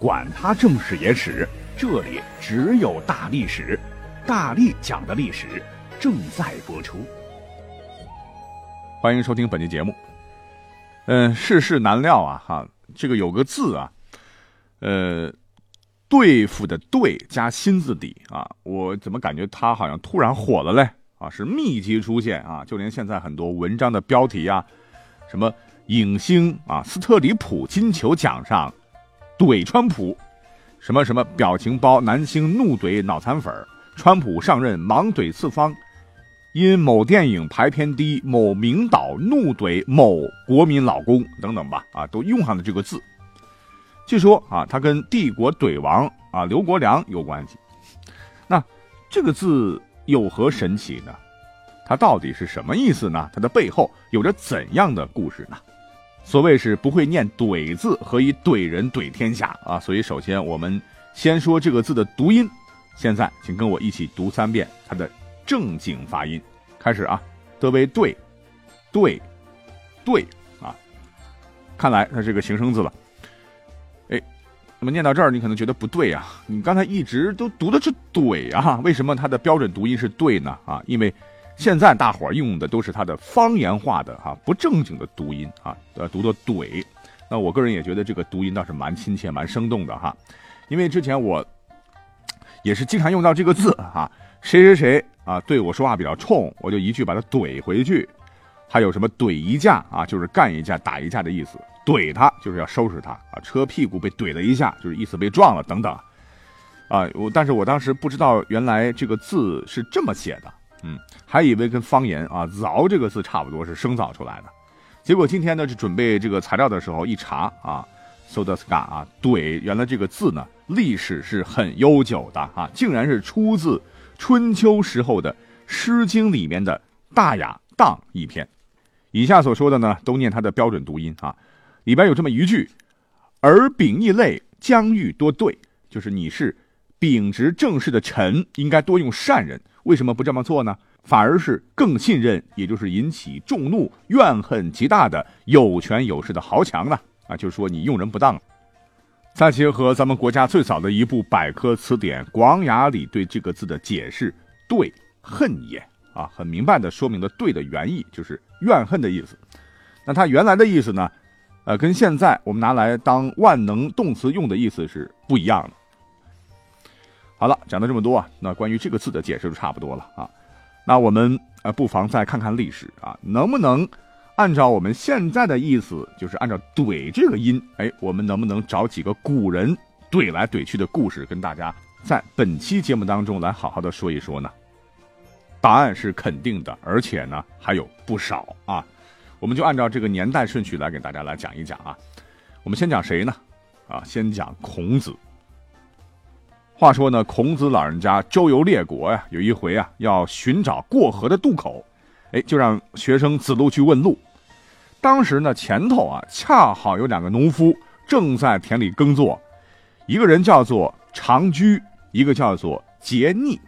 管他正史野史。这里只有大历史，大力讲的历史正在播出。欢迎收听本期节目。嗯，世事难料啊，哈，这个有个字啊，呃，对付的对加心字底啊，我怎么感觉他好像突然火了嘞？啊，是密集出现啊，就连现在很多文章的标题啊，什么影星啊，斯特里普金球奖上怼川普。什么什么表情包，男星怒怼脑残粉川普上任忙怼四方，因某电影排片低，某名导怒怼某国民老公等等吧，啊，都用上了这个字。据说啊，他跟帝国怼王啊刘国梁有关系。那这个字有何神奇呢？它到底是什么意思呢？它的背后有着怎样的故事呢？所谓是不会念“怼”字，何以怼人怼天下啊？所以首先我们先说这个字的读音。现在请跟我一起读三遍它的正经发音。开始啊，德为对，对，对啊。看来它是个形声字了。哎，那么念到这儿，你可能觉得不对啊，你刚才一直都读的是“怼”啊，为什么它的标准读音是“对”呢？啊，因为。现在大伙儿用的都是它的方言化的哈不正经的读音啊，呃读的怼，那我个人也觉得这个读音倒是蛮亲切蛮生动的哈，因为之前我也是经常用到这个字哈，谁谁谁啊对我说话比较冲，我就一句把他怼回去，还有什么怼一架啊，就是干一架打一架的意思，怼他就是要收拾他啊，车屁股被怼了一下，就是意思被撞了等等，啊我但是我当时不知道原来这个字是这么写的。嗯，还以为跟方言啊“凿”这个字差不多，是生造出来的。结果今天呢，是准备这个材料的时候一查啊，so the scar 啊，对，原来这个字呢历史是很悠久的啊，竟然是出自春秋时候的《诗经》里面的《大雅·荡》一篇。以下所说的呢，都念它的标准读音啊。里边有这么一句：“而秉义类将欲多对”，就是你是秉直正式的臣，应该多用善人。为什么不这么做呢？反而是更信任，也就是引起众怒、怨恨极大的有权有势的豪强呢？啊，就是说你用人不当。再结合咱们国家最早的一部百科词典《广雅》里对这个字的解释，“对恨也”，啊，很明白的说明了“对”的原意就是怨恨的意思。那它原来的意思呢？呃，跟现在我们拿来当万能动词用的意思是不一样的。好了，讲了这么多啊，那关于这个字的解释就差不多了啊。那我们呃不妨再看看历史啊，能不能按照我们现在的意思，就是按照“怼”这个音，哎，我们能不能找几个古人怼来怼去的故事，跟大家在本期节目当中来好好的说一说呢？答案是肯定的，而且呢还有不少啊。我们就按照这个年代顺序来给大家来讲一讲啊。我们先讲谁呢？啊，先讲孔子。话说呢，孔子老人家周游列国呀，有一回啊，要寻找过河的渡口，哎，就让学生子路去问路。当时呢，前头啊，恰好有两个农夫正在田里耕作，一个人叫做长居，一个叫做桀逆。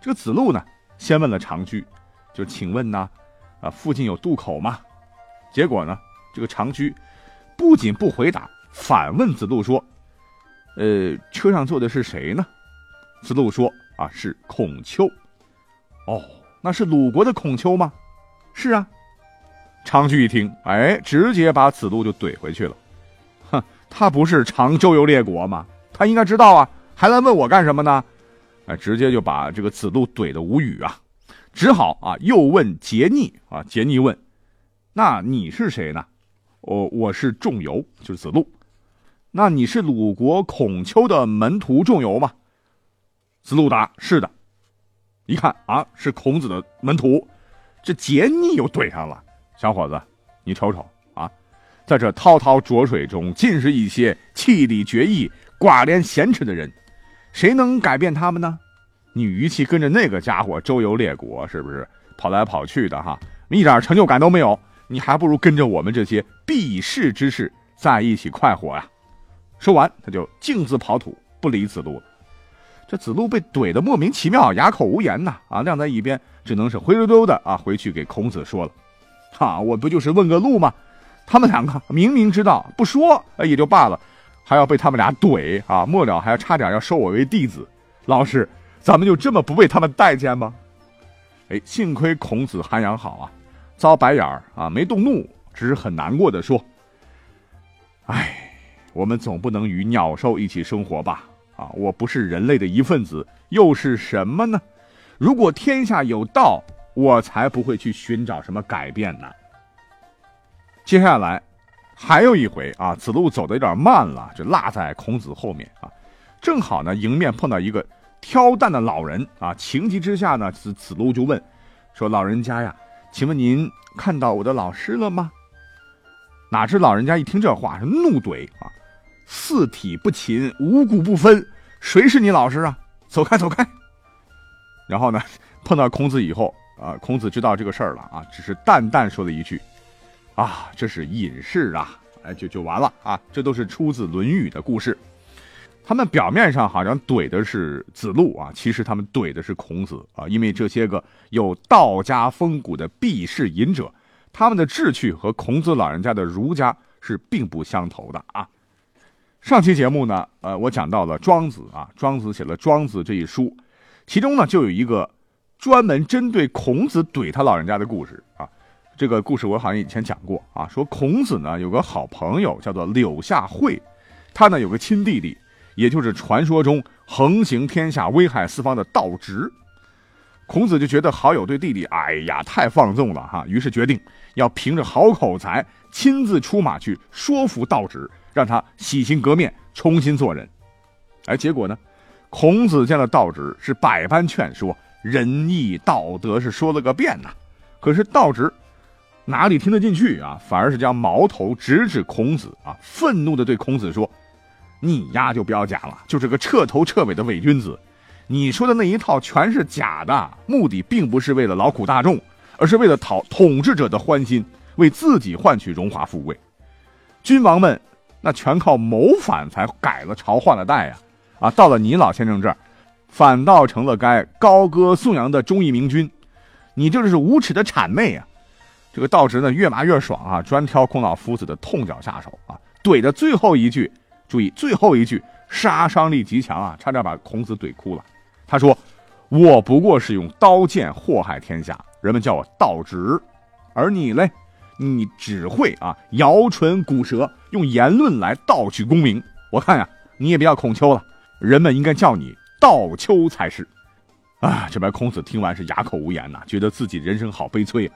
这个子路呢，先问了长居，就请问呢，啊，附近有渡口吗？结果呢，这个长居不仅不回答，反问子路说。呃，车上坐的是谁呢？子路说：“啊，是孔丘。”哦，那是鲁国的孔丘吗？是啊。长居一听，哎，直接把子路就怼回去了。哼，他不是常周游列国吗？他应该知道啊，还来问我干什么呢？哎，直接就把这个子路怼的无语啊，只好啊又问桀逆啊。桀逆问：“那你是谁呢？”“我我是仲由，就是子路。”那你是鲁国孔丘的门徒仲由吗？子路答：“是的。”一看啊，是孔子的门徒，这杰逆又怼上了。小伙子，你瞅瞅啊，在这滔滔浊水中，尽是一些气力决意、寡廉鲜耻的人，谁能改变他们呢？你与其跟着那个家伙周游列国，是不是跑来跑去的哈，一点成就感都没有，你还不如跟着我们这些避世之士在一起快活呀。说完，他就径自跑土，不理子路了。这子路被怼得莫名其妙，哑口无言呐！啊，晾在一边，只能是灰溜溜的啊，回去给孔子说了。哈，我不就是问个路吗？他们两个明明知道，不说也就罢了，还要被他们俩怼啊！末了还要差点要收我为弟子。老师，咱们就这么不被他们待见吗？哎，幸亏孔子涵养好啊，遭白眼儿啊，没动怒，只是很难过的说：“哎，我们总不能与鸟兽一起生活吧？”啊，我不是人类的一份子，又是什么呢？如果天下有道，我才不会去寻找什么改变呢。接下来，还有一回啊，子路走的有点慢了，就落在孔子后面啊。正好呢，迎面碰到一个挑担的老人啊。情急之下呢，子子路就问说：“老人家呀，请问您看到我的老师了吗？”哪知老人家一听这话是怒怼啊。四体不勤，五谷不分，谁是你老师啊？走开，走开！然后呢，碰到孔子以后啊，孔子知道这个事儿了啊，只是淡淡说了一句：“啊，这是隐士啊！”哎，就就完了啊。这都是出自《论语》的故事。他们表面上好像怼的是子路啊，其实他们怼的是孔子啊，因为这些个有道家风骨的避世隐者，他们的志趣和孔子老人家的儒家是并不相投的啊。上期节目呢，呃，我讲到了庄子啊，庄子写了《庄子》这一书，其中呢就有一个专门针对孔子怼他老人家的故事啊。这个故事我好像以前讲过啊，说孔子呢有个好朋友叫做柳下惠，他呢有个亲弟弟，也就是传说中横行天下、危害四方的道直。孔子就觉得好友对弟弟，哎呀，太放纵了哈，于是决定要凭着好口才亲自出马去说服道直。让他洗心革面，重新做人。哎，结果呢？孔子见了道直，是百般劝说，仁义道德是说了个遍呐。可是道直哪里听得进去啊？反而是将矛头直指孔子啊！愤怒的对孔子说：“你呀，就不要讲了，就是个彻头彻尾的伪君子。你说的那一套全是假的，目的并不是为了劳苦大众，而是为了讨统治者的欢心，为自己换取荣华富贵。君王们。”那全靠谋反才改了朝换了代呀，啊，到了你老先生这儿，反倒成了该高歌颂扬的忠义明君，你这是无耻的谄媚啊！这个道直呢越骂越爽啊，专挑孔老夫子的痛脚下手啊，怼的最后一句，注意最后一句杀伤力极强啊，差点把孔子怼哭了。他说：“我不过是用刀剑祸害天下，人们叫我道直，而你嘞？”你只会啊摇唇鼓舌，用言论来盗取功名。我看呀，你也别叫孔丘了，人们应该叫你道丘才是。啊，这边孔子听完是哑口无言呐，觉得自己人生好悲催，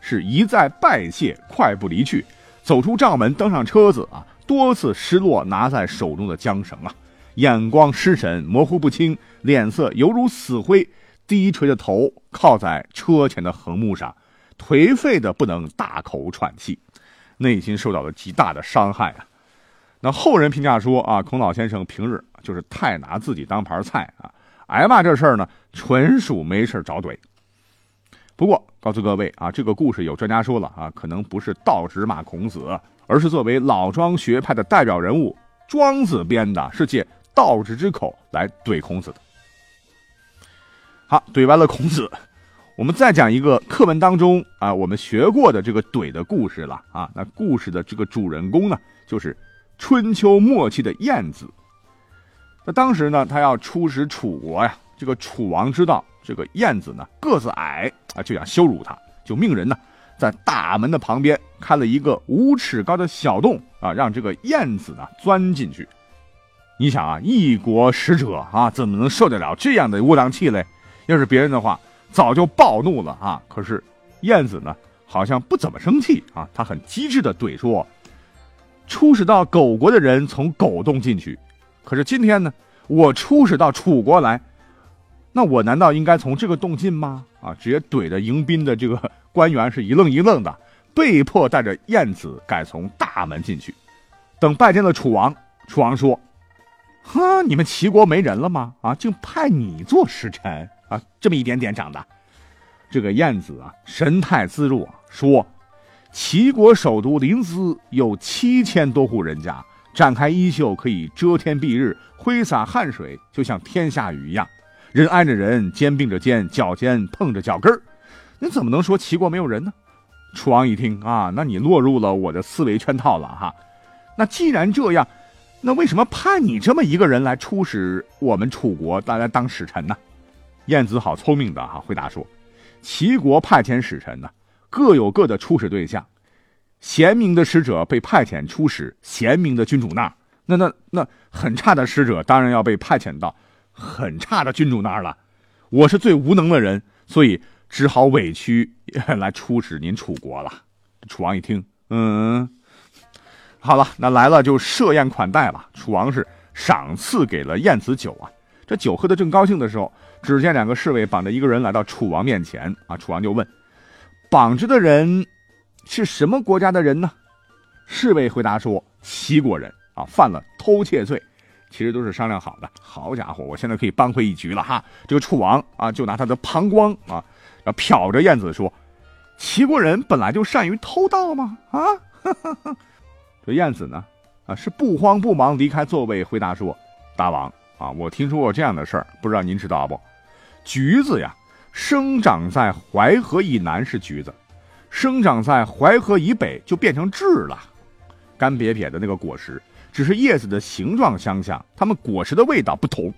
是一再拜谢，快步离去。走出帐门，登上车子啊，多次失落拿在手中的缰绳啊，眼光失神，模糊不清，脸色犹如死灰，低垂着头靠在车前的横木上。颓废的不能大口喘气，内心受到了极大的伤害啊！那后人评价说啊，孔老先生平日就是太拿自己当盘菜啊，挨骂这事儿呢，纯属没事找怼。不过告诉各位啊，这个故事有专家说了啊，可能不是道直骂孔子，而是作为老庄学派的代表人物庄子编的，是借道直之口来怼孔子的。好，怼完了孔子。我们再讲一个课文当中啊，我们学过的这个怼的故事了啊。那故事的这个主人公呢，就是春秋末期的晏子。那当时呢，他要出使楚国呀。这个楚王知道这个晏子呢个子矮啊，就想羞辱他，就命人呢在大门的旁边开了一个五尺高的小洞啊，让这个晏子呢钻进去。你想啊，一国使者啊，怎么能受得了这样的窝囊气嘞？要是别人的话。早就暴怒了啊！可是燕子呢，好像不怎么生气啊。他很机智的怼说：“出使到狗国的人从狗洞进去，可是今天呢，我出使到楚国来，那我难道应该从这个洞进吗？”啊，直接怼的迎宾的这个官员是一愣一愣的，被迫带着燕子改从大门进去。等拜见了楚王，楚王说：“哈，你们齐国没人了吗？啊，竟派你做使臣啊？这么一点点长的。这个晏子啊，神态自若，说：“齐国首都临淄有七千多户人家，展开衣袖可以遮天蔽日，挥洒汗水就像天下雨一样，人挨着人，肩并着肩，脚尖碰着脚跟儿，你怎么能说齐国没有人呢？”楚王一听啊，那你落入了我的思维圈套了哈。那既然这样，那为什么派你这么一个人来出使我们楚国，当来当使臣呢？晏子好聪明的哈，回答说。齐国派遣使臣呢，各有各的出使对象。贤明的使者被派遣出使贤明的君主那儿，那那那很差的使者当然要被派遣到很差的君主那儿了。我是最无能的人，所以只好委屈来出使您楚国了。楚王一听，嗯，好了，那来了就设宴款待吧。楚王是赏赐给了晏子酒啊。这酒喝的正高兴的时候。只见两个侍卫绑着一个人来到楚王面前啊，楚王就问：“绑着的人是什么国家的人呢？”侍卫回答说：“齐国人啊，犯了偷窃罪。”其实都是商量好的。好家伙，我现在可以扳回一局了哈！这个楚王啊，就拿他的膀胱啊，要瞟着燕子说：“齐国人本来就善于偷盗吗？”啊，这燕子呢，啊，是不慌不忙离开座位，回答说：“大王啊，我听说过这样的事儿，不知道您知道不？”橘子呀，生长在淮河以南是橘子，生长在淮河以北就变成枳了。干瘪瘪的那个果实，只是叶子的形状相像，它们果实的味道不同。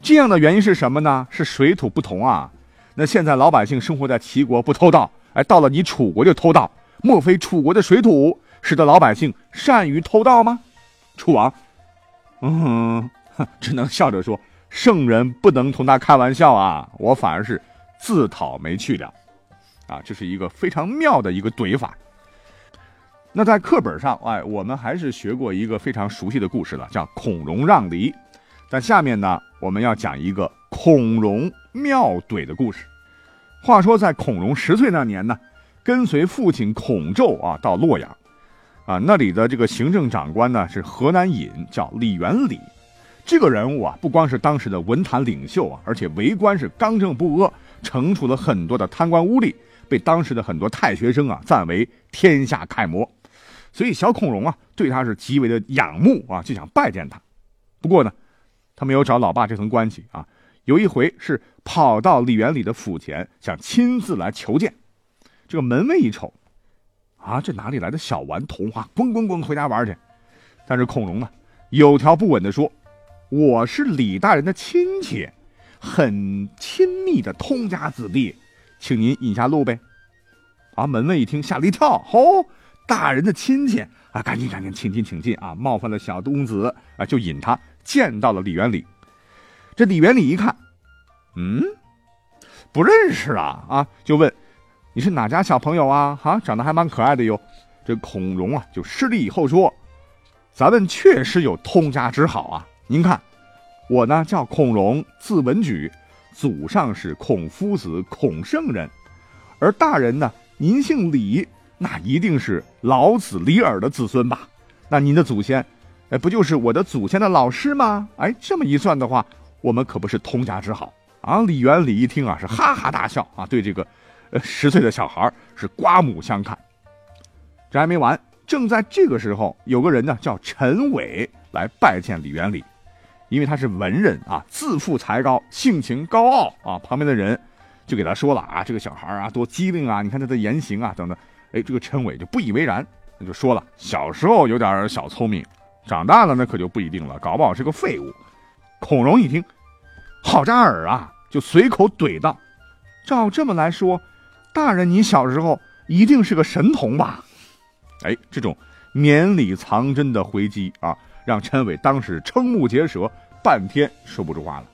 这样的原因是什么呢？是水土不同啊。那现在老百姓生活在齐国不偷盗，哎，到了你楚国就偷盗，莫非楚国的水土使得老百姓善于偷盗吗？楚王，嗯，只能笑着说。圣人不能同他开玩笑啊！我反而是自讨没趣了，啊，这是一个非常妙的一个怼法。那在课本上，哎，我们还是学过一个非常熟悉的故事了，叫孔融让梨。但下面呢，我们要讲一个孔融妙怼的故事。话说在孔融十岁那年呢，跟随父亲孔宙啊到洛阳，啊，那里的这个行政长官呢是河南尹，叫李元礼。这个人物啊，不光是当时的文坛领袖啊，而且为官是刚正不阿，惩处了很多的贪官污吏，被当时的很多太学生啊赞为天下楷模。所以小孔融啊，对他是极为的仰慕啊，就想拜见他。不过呢，他没有找老爸这层关系啊。有一回是跑到李元礼的府前，想亲自来求见。这个门卫一瞅，啊，这哪里来的小顽童啊？滚滚滚，回家玩去！但是孔融呢，有条不紊地说。我是李大人的亲戚，很亲密的通家子弟，请您引下路呗。啊，门卫一听吓了一跳，哦，大人的亲戚啊，赶紧赶紧，请进请进啊！冒犯了小公子啊，就引他见到了李元礼。这李元礼一看，嗯，不认识啊啊，就问你是哪家小朋友啊？哈，长得还蛮可爱的哟。这孔融啊，就施礼以后说，咱们确实有通家之好啊。您看，我呢叫孔融，字文举，祖上是孔夫子、孔圣人，而大人呢，您姓李，那一定是老子李耳的子孙吧？那您的祖先，哎，不就是我的祖先的老师吗？哎，这么一算的话，我们可不是通家之好啊！李元礼一听啊，是哈哈大笑啊，对这个，呃，十岁的小孩是刮目相看。这还没完，正在这个时候，有个人呢叫陈伟来拜见李元礼。因为他是文人啊，自负才高，性情高傲啊。旁边的人就给他说了啊，这个小孩啊多机灵啊，你看他的言行啊等等。哎，这个陈伟就不以为然，那就说了，小时候有点小聪明，长大了那可就不一定了，搞不好是个废物。孔融一听，好扎耳啊，就随口怼道：“照这么来说，大人你小时候一定是个神童吧？”哎，这种绵里藏针的回击啊。让陈伟当时瞠目结舌，半天说不出话了。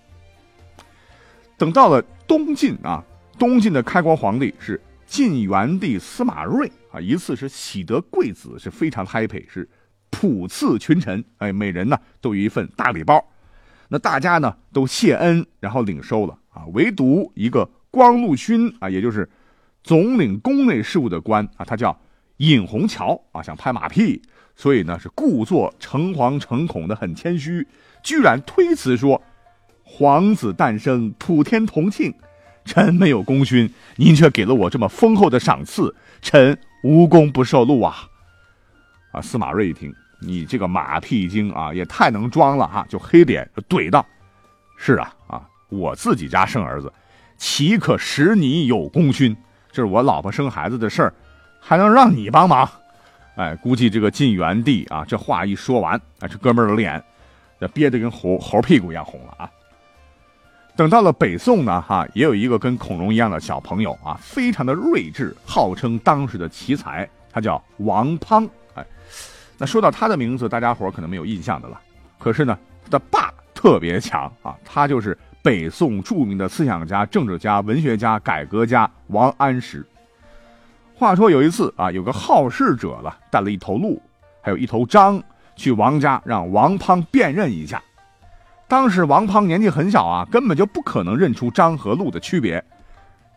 等到了东晋啊，东晋的开国皇帝是晋元帝司马睿啊，一次是喜得贵子，是非常 happy，是普赐群臣，哎，每人呢都有一份大礼包。那大家呢都谢恩，然后领收了啊，唯独一个光禄勋啊，也就是总领宫内事务的官啊，他叫尹洪桥啊，想拍马屁。所以呢是故作诚惶诚恐的，很谦虚，居然推辞说：“皇子诞生，普天同庆，臣没有功勋，您却给了我这么丰厚的赏赐，臣无功不受禄啊！”啊，司马睿一听，你这个马屁精啊，也太能装了哈，就黑脸怼道：“是啊，啊，我自己家生儿子，岂可使你有功勋？这是我老婆生孩子的事儿，还能让你帮忙？”哎，估计这个晋元帝啊，这话一说完，啊，这哥们儿的脸，这憋得跟猴猴屁股一样红了啊。等到了北宋呢，哈，也有一个跟孔融一样的小朋友啊，非常的睿智，号称当时的奇才，他叫王滂。哎，那说到他的名字，大家伙可能没有印象的了。可是呢，他的爸特别强啊，他就是北宋著名的思想家、政治家、文学家、改革家王安石。话说有一次啊，有个好事者了，带了一头鹿，还有一头獐，去王家让王滂辨认一下。当时王滂年纪很小啊，根本就不可能认出獐和鹿的区别。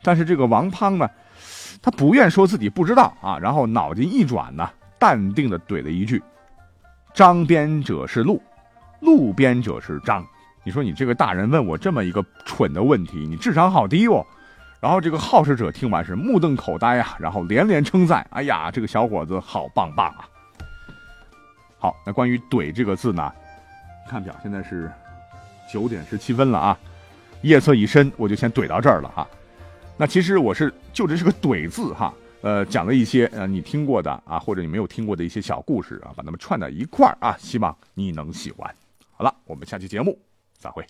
但是这个王滂呢，他不愿说自己不知道啊，然后脑筋一转呢，淡定的怼了一句：“獐边者是鹿，鹿边者是獐。”你说你这个大人问我这么一个蠢的问题，你智商好低哦。然后这个好事者听完是目瞪口呆啊，然后连连称赞：“哎呀，这个小伙子好棒棒啊！”好，那关于“怼”这个字呢，看表现在是九点十七分了啊，夜色已深，我就先怼到这儿了哈。那其实我是就这是个“怼”字哈，呃，讲了一些呃你听过的啊，或者你没有听过的一些小故事啊，把它们串在一块儿啊，希望你能喜欢。好了，我们下期节目再会。